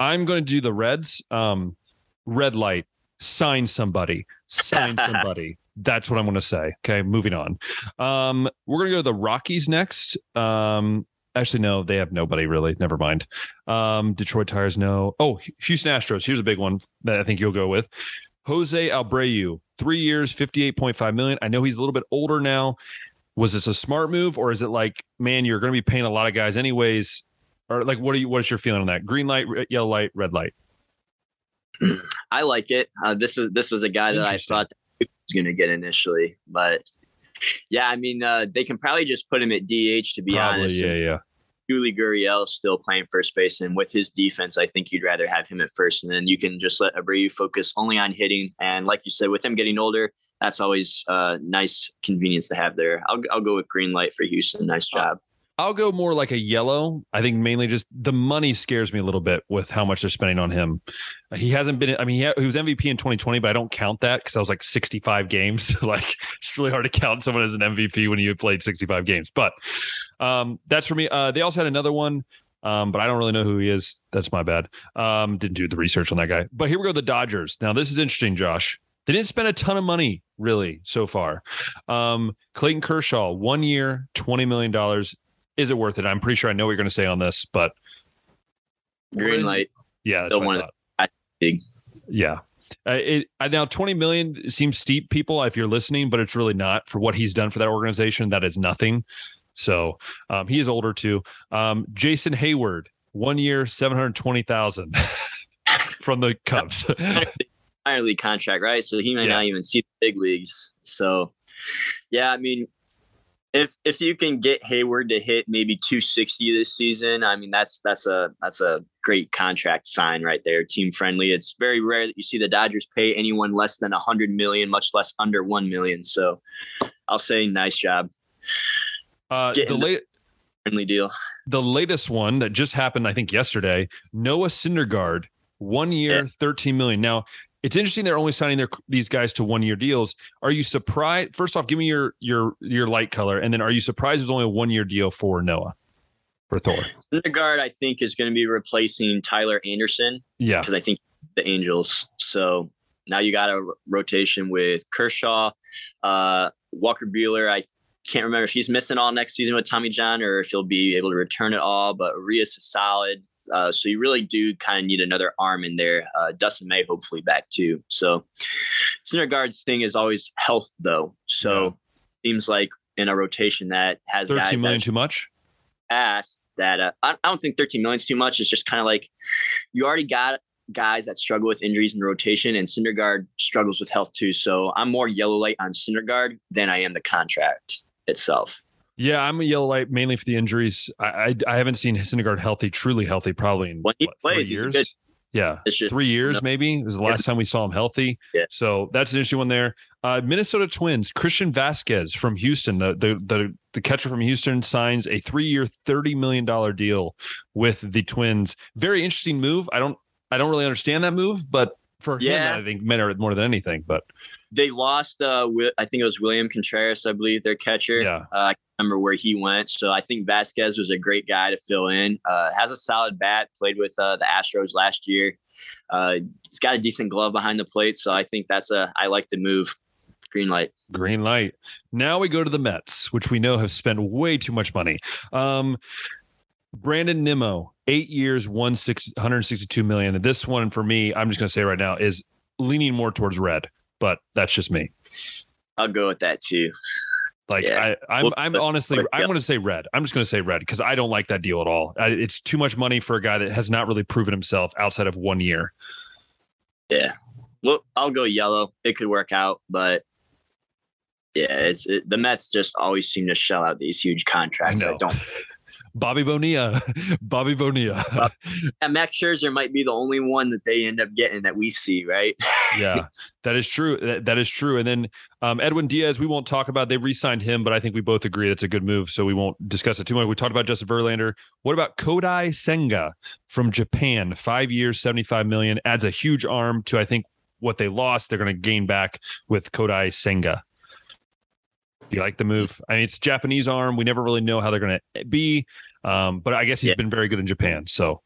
I'm going to do the Reds. Um, red light. Sign somebody. Sign somebody. That's what I'm going to say. Okay, moving on. Um, we're going to go to the Rockies next. Um, Actually, no, they have nobody really. Never mind. Um, Detroit Tigers, no. Oh, Houston Astros. Here's a big one that I think you'll go with. Jose Abreu, three years, 58.5 million. I know he's a little bit older now. Was this a smart move, or is it like, man, you're going to be paying a lot of guys anyways? Or like, what are you? What is your feeling on that? Green light, yellow light, red light. I like it. Uh, this is this was a guy that I thought was going to get initially, but yeah, I mean, uh, they can probably just put him at DH to be probably, honest. Yeah, yeah. Yuli Gurriel still playing first base, and with his defense, I think you'd rather have him at first, and then you can just let Abreu focus only on hitting. And like you said, with him getting older, that's always a uh, nice convenience to have there. I'll I'll go with green light for Houston. Nice job. I'll go more like a yellow. I think mainly just the money scares me a little bit with how much they're spending on him. He hasn't been. I mean, he, ha- he was MVP in 2020, but I don't count that because I was like 65 games. like it's really hard to count someone as an MVP when you played 65 games. But um, that's for me. Uh, they also had another one. Um, but I don't really know who he is. That's my bad. Um, didn't do the research on that guy. But here we go, the Dodgers. Now this is interesting, Josh. They didn't spend a ton of money really so far. Um, Clayton Kershaw, one year, twenty million dollars is it worth it? I'm pretty sure I know what you're going to say on this, but green light. Yeah, that's Don't what I big. Yeah. Uh, it uh, now 20 million seems steep people if you're listening but it's really not for what he's done for that organization that is nothing so um, he is older too um, jason Heyward, one year 720000 from the cubs minor league contract right so he may yeah. not even see the big leagues so yeah i mean if if you can get Heyward to hit maybe 260 this season, I mean that's that's a that's a great contract sign right there. Team friendly. It's very rare that you see the Dodgers pay anyone less than 100 million, much less under 1 million. So I'll say nice job. Uh, the late friendly deal. The latest one that just happened, I think yesterday, Noah Syndergaard, one year, yeah. 13 million. Now it's interesting they're only signing their these guys to one year deals. Are you surprised? First off, give me your your your light color, and then are you surprised there's only a one year deal for Noah for Thor? Syndergaard, I think, is going to be replacing Tyler Anderson. Yeah, because I think the Angels. So now you got a rotation with Kershaw, uh, Walker Buehler. I can't remember if he's missing all next season with Tommy John or if he'll be able to return it all. But Urias is solid. Uh, so you really do kind of need another arm in there. Uh, Dustin May hopefully back too. So Syndergaard's thing is always health though. So yeah. seems like in a rotation that has 13 guys million too much. Asked that uh, I, I don't think 13 million is too much. It's just kind of like you already got guys that struggle with injuries in rotation, and Syndergaard struggles with health too. So I'm more yellow light on Syndergaard than I am the contract itself. Yeah, I'm a yellow light mainly for the injuries. I I, I haven't seen Syndergaard healthy, truly healthy, probably in what, plays, years. Yeah, just, three years you know, maybe is the last time we saw him healthy. Yeah. So that's an issue one there. Uh, Minnesota Twins, Christian Vázquez from Houston, the the the, the catcher from Houston signs a three-year, thirty million dollar deal with the Twins. Very interesting move. I don't I don't really understand that move, but for Yeah. him. I think matter more than anything, but They lost. Uh, I think it was William Contreras, I believe, their catcher. yeah, Uh, I can't remember where he went. So I think Vázquez was a great guy to fill in. Uh, has a solid bat. Played with uh, the Astros last year. Uh, he's got a decent glove behind the plate. So I think that's a. I like the move. Green light. green light. Now we go to the Mets, which we know have spent way too much money. Um, Brandon Nimmo, eight years, one six, 162 million. And this one for me, I'm just going to say right now, is leaning more towards red, but that's just me. I'll go with that too. Like Yeah. I, I'm, Well, I'm honestly, I'm going to say red. I'm just going to say red because I don't like that deal at all. I, it's too much money for a guy that has not really proven himself outside of one year. Yeah. Well, I'll go yellow. It could work out, but yeah, it's it, the Mets just always seem to shell out these huge contracts know. that don't. Bobby Bonilla, Bobby Bonilla. Bob- And Max Scherzer might be the only one that they end up getting that we see, right? yeah, that is true. That, that is true. And then um, Edwin Diaz, we won't talk about. They re-signed him, but I think we both agree that's a good move, so we won't discuss it too much. We talked about Justin Verlander. What about Kodai Senga from Japan? Five years, seventy-five million. Adds a huge arm to I think what they lost. They're going to gain back with Kodai Senga. Do you like the move? I mean, it's Japanese arm. We never really know how they're going to be, um, but I guess he's Yeah. been very good in Japan. So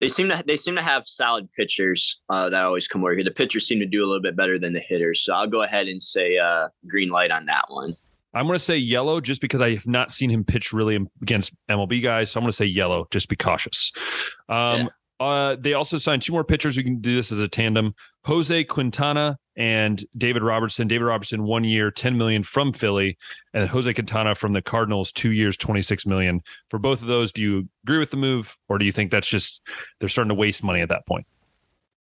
They seem to they seem to have solid pitchers uh, that always come over here. The pitchers seem to do a little bit better than the hitters, so I'll go ahead and say uh, green light on that one. I'm going to say yellow just because I have not seen him pitch really against MLB guys. So I'm going to say yellow. Just be cautious. Um, uh, they also signed two more pitchers who can do this as a tandem: Jose Quintana and David Robertson. David Robertson, one year, 10 million from Philly, and Jose Quintana from the Cardinals, two years, 26 million. For both of those, do you agree with the move, or do you think that's just they're starting to waste money at that point?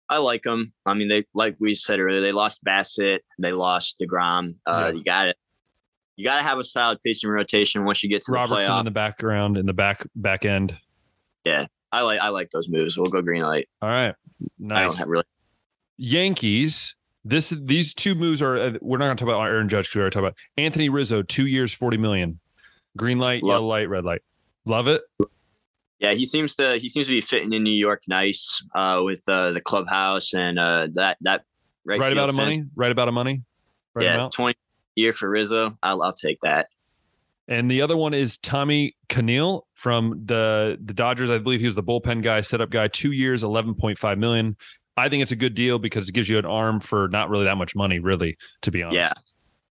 I like them. I mean, they like we said earlier, they lost Bassitt, they lost Degrom. Uh, Yeah. You got it. You got to have a solid pitching rotation once you get to the Robertson in the background, in the back back end. Yeah, I like I like those moves. We'll go green light. All right, nice. I don't have really. Yankees. This these two moves are. uh, We're not going to talk about Aaron Judge. We already talked about Anthony Rizzo. Two years, forty million. Green light, Love- yellow light, red light. Love it. Yeah, he seems to he seems to be fitting in New York nice uh, with uh, the clubhouse and uh, that that right, Right, about a money. Right about a money. Right yeah, amount. twenty year for Rizzo. I'll I'll take that. And the other one is Tommy Kahnle from the the Dodgers. I believe he was the bullpen guy, setup guy. Two years, eleven point five million. I think it's a good deal because it gives you an arm for not really that much money, really, to be honest.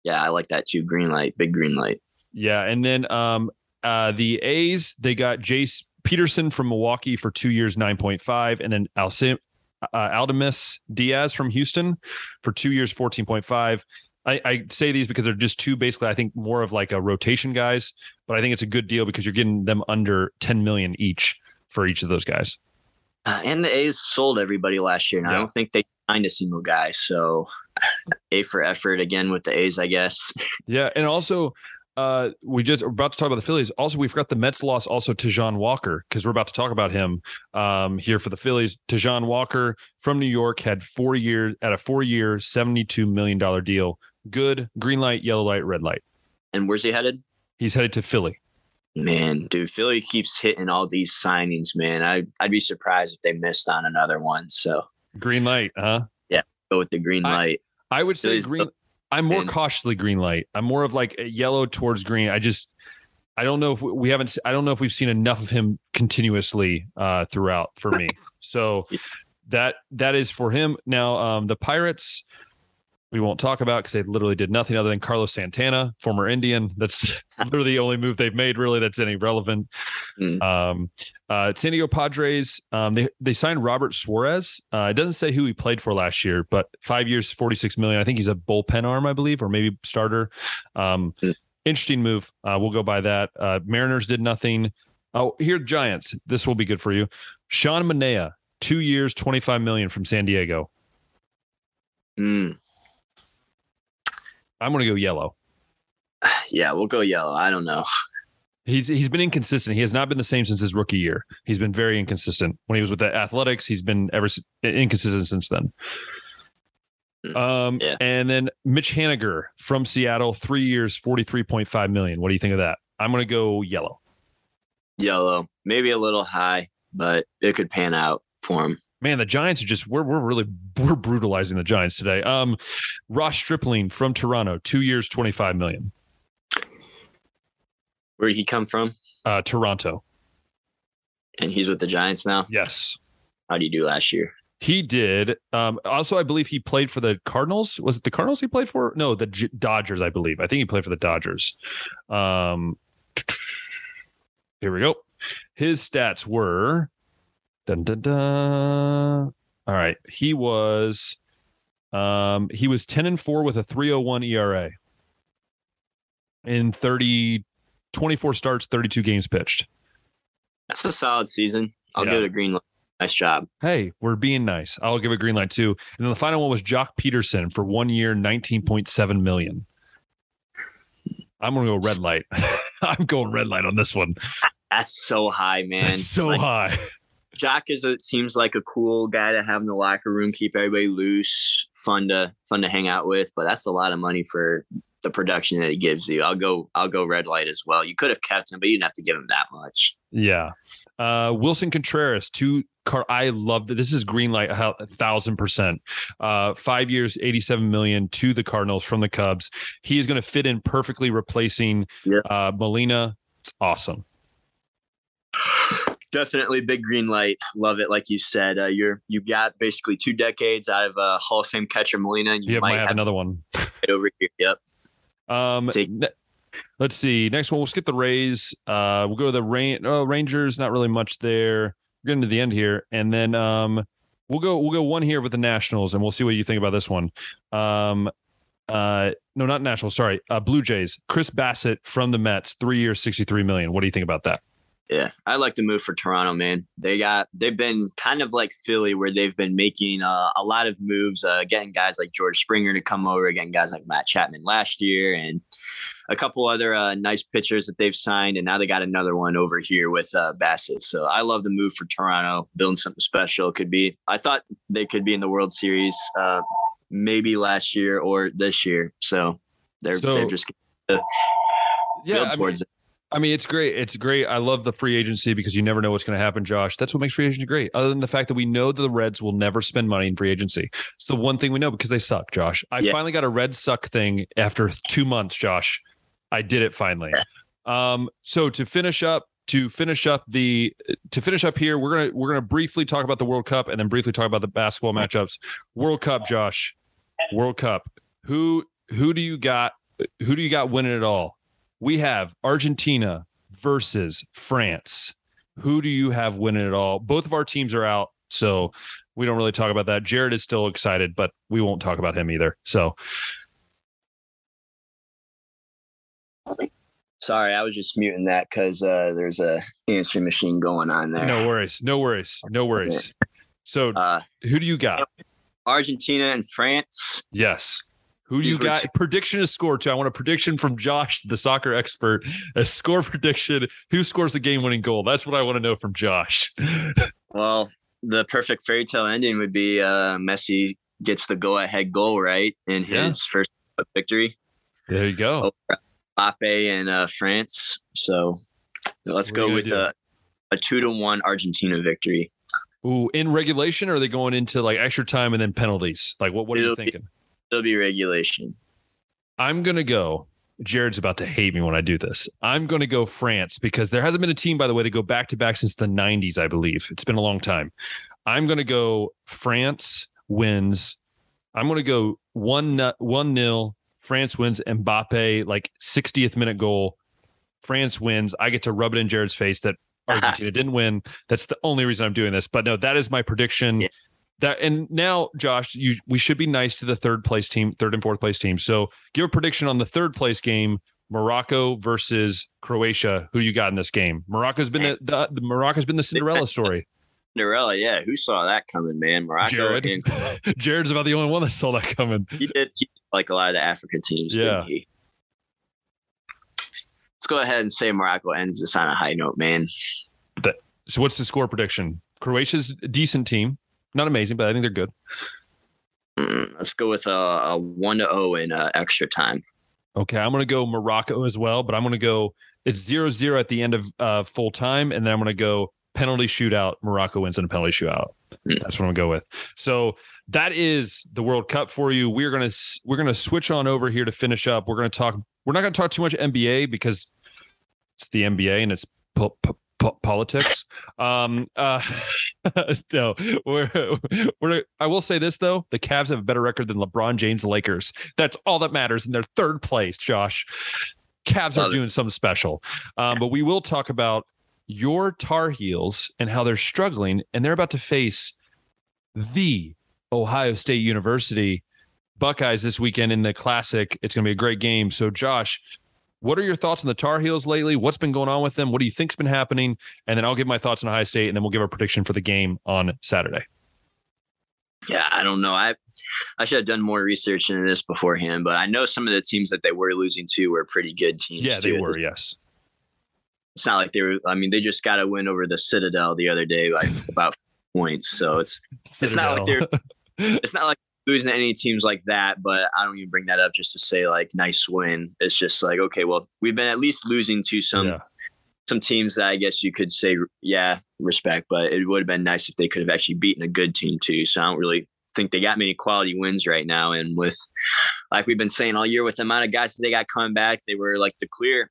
Yeah, yeah, I like that too. Green light, big green light. Yeah, and then um, uh, the A's they got Jace Peterson from Milwaukee for two years, nine point five, and then Alcim, uh, Aledmys Diaz from Houston for two years, fourteen point five. I, I say these because they're just two, basically. I think more of like a rotation guys, but I think it's a good deal because you're getting them under ten million each for each of those guys. Uh, and the A's sold everybody last year, and I don't think they signed a single guy. So, A for effort again with the A's, I guess. Yeah, and also uh, we just we're about to talk about the Phillies. Also, we forgot the Mets loss also Taijuan Walker because we're about to talk about him um, here for the Phillies. Taijuan Walker from New York had four years at a four year, seventy two million dollar deal. Good green light, yellow light, red light. And where's he headed? He's headed to Philly. Man, dude, Philly keeps hitting all these signings. Man, I I'd be surprised if they missed on another one. So Green light, huh? Yeah, go with the green light. I would say green. I'm more and- cautiously green light. I'm more of like a yellow towards green. I just I don't know if we, we haven't. I don't know if we've seen enough of him continuously uh, throughout for me. So that that is for him. Now um, the Pirates. We won't talk about because they literally did nothing other than Carlos Santana, former Indian. That's literally the only move they've made, really, that's any relevant. Hmm. Um, uh, San Diego Padres, um, they they signed Robert Suarez. Uh, it doesn't say who he played for last year, but five years, forty six million. I think he's a bullpen arm, I believe, or maybe starter. Um, Hmm. Interesting move. Uh, we'll go by that. Uh, Mariners did nothing. Oh, here Giants. This will be good for you. Sean Manaea, two years, twenty five million from San Diego. Mm, I'm going to go yellow. yeah, we'll go yellow. I don't know. He's he's been inconsistent. He has not been the same since his rookie year. He's been very inconsistent. When he was with the Athletics, he's been ever inconsistent since then. Mm, Um, yeah. and then Mitch Haniger from Seattle, three years, forty three point five million. What do you think of that? I'm gonna go yellow. Yellow, maybe a little high, but it could pan out for him. Man, the Giants are just we're we're really we're brutalizing the Giants today. Um, Ross Stripling from Toronto, two years, twenty five million. Where did he come from? Uh, Toronto. And he's with the Giants now. Yes. How did he do last year? He did. Um, also, I believe he played for the Cardinals. Was it the Cardinals he played for? No, the J- Dodgers. I believe. I think he played for the Dodgers. Um, here we go. His stats were. Dun, dun, dun. All right, he was. Um, he was ten and four with a three hundred one ERA. In 30, 24 starts, thirty two games pitched. That's a solid season. I'll yeah. give it a green light. Nice job. Hey, we're being nice. I'll give a green light too. And then the final one was Joc Pederson for one year, 19.7 million. I'm gonna go red light. I'm going red light on this one. That's so high, man. That's so like, high. Joc is it seems like a cool guy to have in the locker room, keep everybody loose, fun to fun to hang out with. But that's a lot of money for the production that he gives you. I'll go I'll go red light as well. You could have kept him, but you didn't have to give him that much. Yeah. Uh, Willson Contreras, two car. I love that. This is green light a thousand percent. Uh, five years, 87 million to the Cardinals from the Cubs. He is going to fit in perfectly replacing yeah. uh, Molina. It's awesome. Definitely big green light. Love it. Like you said, uh, you're you got basically two decades out of uh, Hall of Fame catcher Molina, and you, might, might, have, another one over here. Yep. Um, ne- let's see. Next one, we'll skip the Rays. Uh, we'll go to the Rain. Oh, Rangers. Not really much there. We're getting to the end here, and then um, we'll go. We'll go one here with the Nationals, and we'll see what you think about this one. Um, uh, no, not Nationals. Sorry, uh, Blue Jays. Chris Bassitt from the Mets, three years, sixty-three million. What do you think about that? Yeah, I like to move for Toronto, man. They got they've been kind of like Philly, where they've been making uh, a lot of moves, uh, getting guys like George Springer to come over, getting guys like Matt Chapman last year, and a couple other uh, nice pitchers that they've signed, and now they got another one over here with uh, Bassitt. So I love the move for Toronto, building something special. Could be, I thought they could be in the World Series, uh, maybe last year or this year. So they're so, they're just yeah, towards I mean, it. I mean, it's great. It's great. I love the free agency because you never know what's going to happen, Josh. That's what makes free agency great. Other than the fact that we know that the Reds will never spend money in free agency. It's the one thing we know because they suck, Josh. I yeah. finally got a Red suck thing after two months, Josh. I did it finally. Um, so to finish up, to finish up the to finish up here, we're gonna we're gonna briefly talk about the World Cup and then briefly talk about the basketball matchups. World Cup, Josh. World Cup. Who who do you got? Who do you got winning it all? We have Argentina versus France. Who do you have winning it all? Both of our teams are out, so we don't really talk about that. Jared is still excited, but we won't talk about him either. So Sorry, I was just muting that because uh, there's a answering machine going on there. No worries, no worries, no worries. So, uh, who do you got? Argentina and France. Yes. Who do you got? T- prediction is score too. I want a prediction from Josh, the soccer expert. A score prediction. Who scores the game-winning goal? That's what I want to know from Josh. well, the perfect fairy tale ending would be uh, Messi gets the go-ahead goal right in his yeah. first victory. There you go. Mbappe in uh, France. So let's what go with a, a two to one Argentina victory. Ooh, in regulation, or are they going into like extra time and then penalties? Like, what? What It'll are you thinking? Still be regulation. I'm gonna go. Jared's about to hate me when I do this. I'm going to go France because there hasn't been a team, by the way, to go back to back since the 90s, I believe. It's been a long time. I'm going to go France wins. I'm going to go one one nil. France wins. Mbappe like 60th minute goal. France wins. I get to rub it in Jared's face that Argentina didn't win. That's the only reason I'm doing this. But no, that is my prediction. Yeah. That and now, Josh, you we should be nice to the third place team, third and fourth place team. So give a prediction on the third place game, Morocco versus Croatia. Who you got in this game? Morocco's been the, the, the Morocco's been the Cinderella story. Cinderella, yeah. Who saw that coming, man? Morocco. Jared. And, Jared's about the only one that saw that coming. He did, he like a lot of the African teams. Yeah. Let's go ahead and say Morocco ends this on a high note, man. so, what's the score prediction? Croatia's a decent team. Not amazing, but I think they're good. Mm, let's go with a, a one to zero in uh, extra time. Okay, I'm going to go Morocco as well, but I'm going to go it's zero zero at the end of uh, full time, and then I'm going to go penalty shootout. Morocco wins in a penalty shootout. Mm. That's what I'm gonna go with. So that is the World Cup for you. We're gonna we're gonna switch on over here to finish up. We're gonna talk. We're not gonna talk too much NBA because it's the NBA and it's po- politics. Um, uh, no, we're, we're. I will say this though: the Cavs have a better record than LeBron James Lakers. That's all that matters, and they're third place. Josh, Cavs are doing something special. Um, but we will talk about your Tar Heels and how they're struggling, and they're about to face the Ohio State University Buckeyes this weekend in the Classic. It's going to be a great game. So, Josh, what are your thoughts on the Tar Heels lately? What's been going on with them? What do you think's been happening? And then I'll give my thoughts on Ohio State, and then we'll give our prediction for the game on Saturday. Yeah, I don't know. I I should have done more research into this beforehand, but I know some of the teams that they were losing to were pretty good teams. Yeah, they were. Yes. It's not like they were. I mean, they just got a win over the Citadel the other day by about points. So it's Citadel. it's not like they're it's not like losing to any teams like that. But I don't even bring that up just to say like nice win. It's just like okay, well, we've been at least losing to some. Yeah. Some teams that I guess you could say, yeah, respect, but it would have been nice if they could have actually beaten a good team too. So I don't really think they got many quality wins right now. And with, like we've been saying all year, with the amount of guys that they got coming back, they were like the clear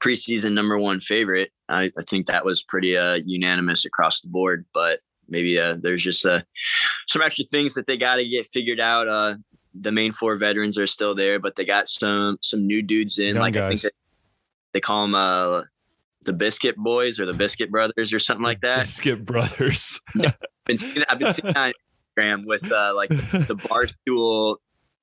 preseason number one favorite. I, I think that was pretty uh, unanimous across the board. But maybe uh, there's just uh, some extra things that they got to get figured out. Uh, the main four veterans are still there, but they got some some new dudes in. Young like guys. I think they, they call them uh, the Biscuit Boys or the Biscuit Brothers or something like that. Biscuit Brothers. I've been seeing, I've been seeing on Instagram with uh, like the Barstool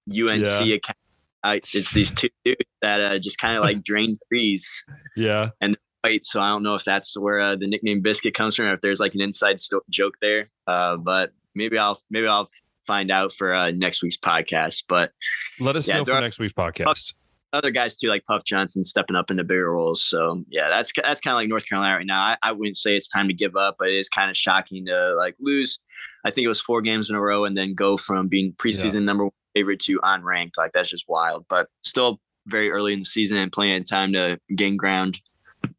UNC yeah. account. I, it's these two dudes that uh, just kind of like drain threes. Yeah. And white, so I don't know if that's where uh, the nickname Biscuit comes from, or if there's like an inside sto- joke there. Uh, but maybe I'll maybe I'll find out for uh, next week's podcast. But let us yeah, know for next week's podcast. Other guys too, like Puff Johnson, stepping up into bigger roles. So yeah, that's that's kind of like North Carolina right now. I, I wouldn't say it's time to give up, but it is kind of shocking to like lose. I think it was four games in a row, and then go from being preseason yeah. number one favorite to unranked. Like that's just wild. But still very early in the season and plenty of time to gain ground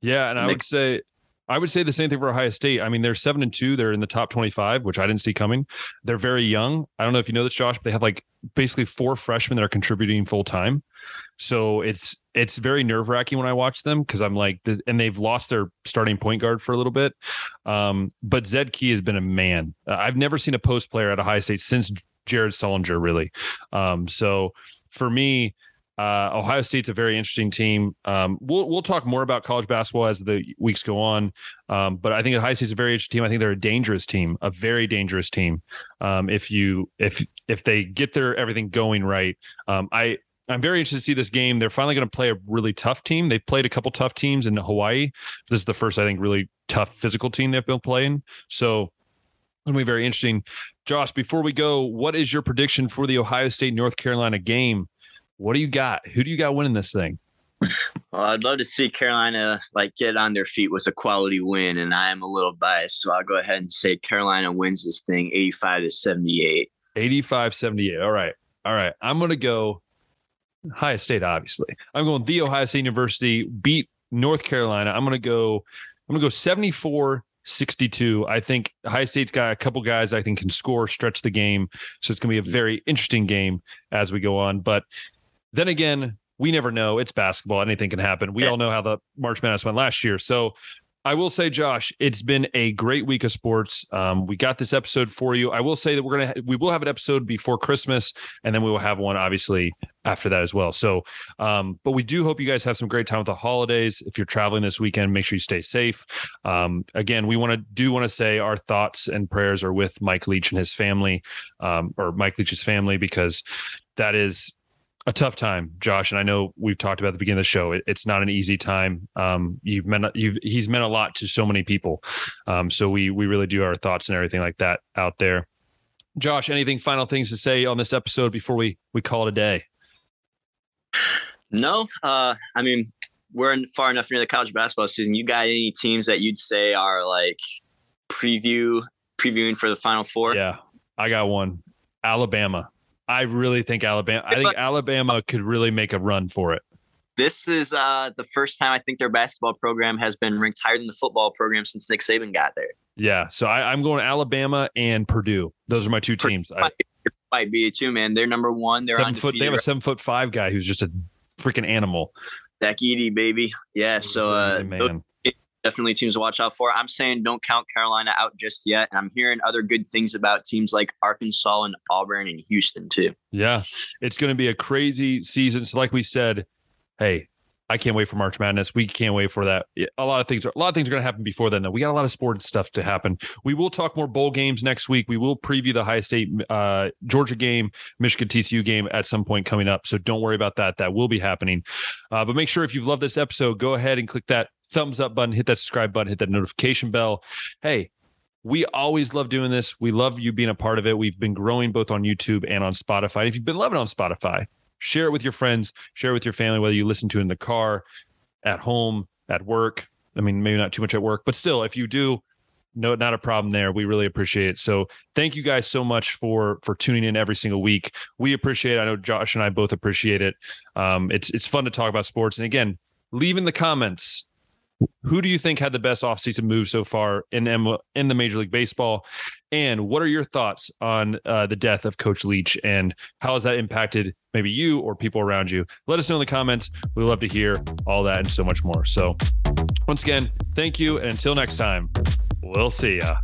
yeah, and I would say I would say the same thing for Ohio State. I mean, they're seven and two. They're in the top twenty-five, which I didn't see coming. They're very young. I don't know if you know this, Josh, but they have like basically four freshmen that are contributing full time. So it's it's very nerve wracking when I watch them because I'm like, and they've lost their starting point guard for a little bit. Um, but Zed Key has been a man. Uh, I've never seen a post player at Ohio State since Jared Sullinger, really. Um, so for me, uh, Ohio State's a very interesting team. Um, we'll we'll talk more about college basketball as the weeks go on. Um, but I think Ohio State's a very interesting team. I think they're a dangerous team, a very dangerous team. Um, if you if if they get their everything going right, um, I I'm very interested to see this game. They're finally going to play a really tough team. They've played a couple tough teams in Hawaii. This is the first, I think, really tough physical team they've been playing. So to be very interesting. Josh, before we go, what is your prediction for the Ohio State North Carolina game? What do you got? Who do you got winning this thing? Well, I'd love to see Carolina like get on their feet with a quality win, and I am a little biased, so I'll go ahead and say Carolina wins this thing 85 to 78. 85 78. All right. All right. I'm going to go Ohio State, obviously. I'm going the Ohio State University beat North Carolina. I'm going to go, I'm going to go 74 62. I think Ohio State's got a couple guys I think can score, stretch the game. So it's going to be a very interesting game as we go on. But then again, we never know. It's basketball. Anything can happen. We all know how the March Madness went last year. So I will say, Josh, it's been a great week of sports. Um, we got this episode for you. I will say that we're gonna we will have an episode before Christmas, and then we will have one obviously after that as well. So, um, but we do hope you guys have some great time with the holidays. If you're traveling this weekend, make sure you stay safe. Um, again, we want to do want to say our thoughts and prayers are with Mike Leach and his family, um, or Mike Leach's family, because that is a tough time, Josh, and I know we've talked about the beginning of the show. It, it's not an easy time. Um, you've meant you've he's meant a lot to so many people. Um, so we we really do our thoughts and everything like that out there. Josh, anything final things to say on this episode before we we call it a day? No, uh, I mean we're far enough near the college basketball season. You got any teams that you'd say are like preview previewing for the Final Four? Yeah, I got one. Alabama. I really think Alabama. I think Alabama could really make a run for it. this is uh, the first time I think their basketball program has been ranked higher than the football program since Nick Saban got there. Yeah, so I, am going Alabama and Purdue. Those are my two teams. Might, might be too, man. They're number one. They're seven foot. They have a seven foot five guy who's just a freaking animal. Zach Edey, baby. Yeah. So uh, man. Definitely teams to watch out for. I'm saying don't count Carolina out just yet. And I'm hearing other good things about teams like Arkansas and Auburn and Houston too. Yeah, it's going to be a crazy season. So, like we said, hey, I can't wait for March Madness. We can't wait for that. A lot of things, are a lot of things are going to happen before then. Though we got a lot of sports stuff to happen. We will talk more bowl games next week. We will preview the Ohio State uh, Georgia game, Michigan TCU game at some point coming up. So don't worry about that. That will be happening. Uh, but make sure if you've loved this episode, go ahead and click that thumbs up button, hit that subscribe button, hit that notification bell. Hey, we always love doing this. We love you being a part of it. We've been growing both on YouTube and on Spotify. If you've been loving on Spotify, share it with your friends, share it with your family, whether you listen to it in the car, at home, at work. I mean, maybe not too much at work, but still, if you do, no, not a problem there. We really appreciate it. So thank you guys so much for for tuning in every single week. We appreciate it. I know Josh and I both appreciate it. Um, it's it's fun to talk about sports. And again, leave in the comments who do you think had the best offseason move so far in M- in the Major League Baseball? And what are your thoughts on uh, the death of Coach Leach and how has that impacted maybe you or people around you? Let us know in the comments. We love to hear all that and so much more. So, once again, thank you. And until next time, we'll see ya.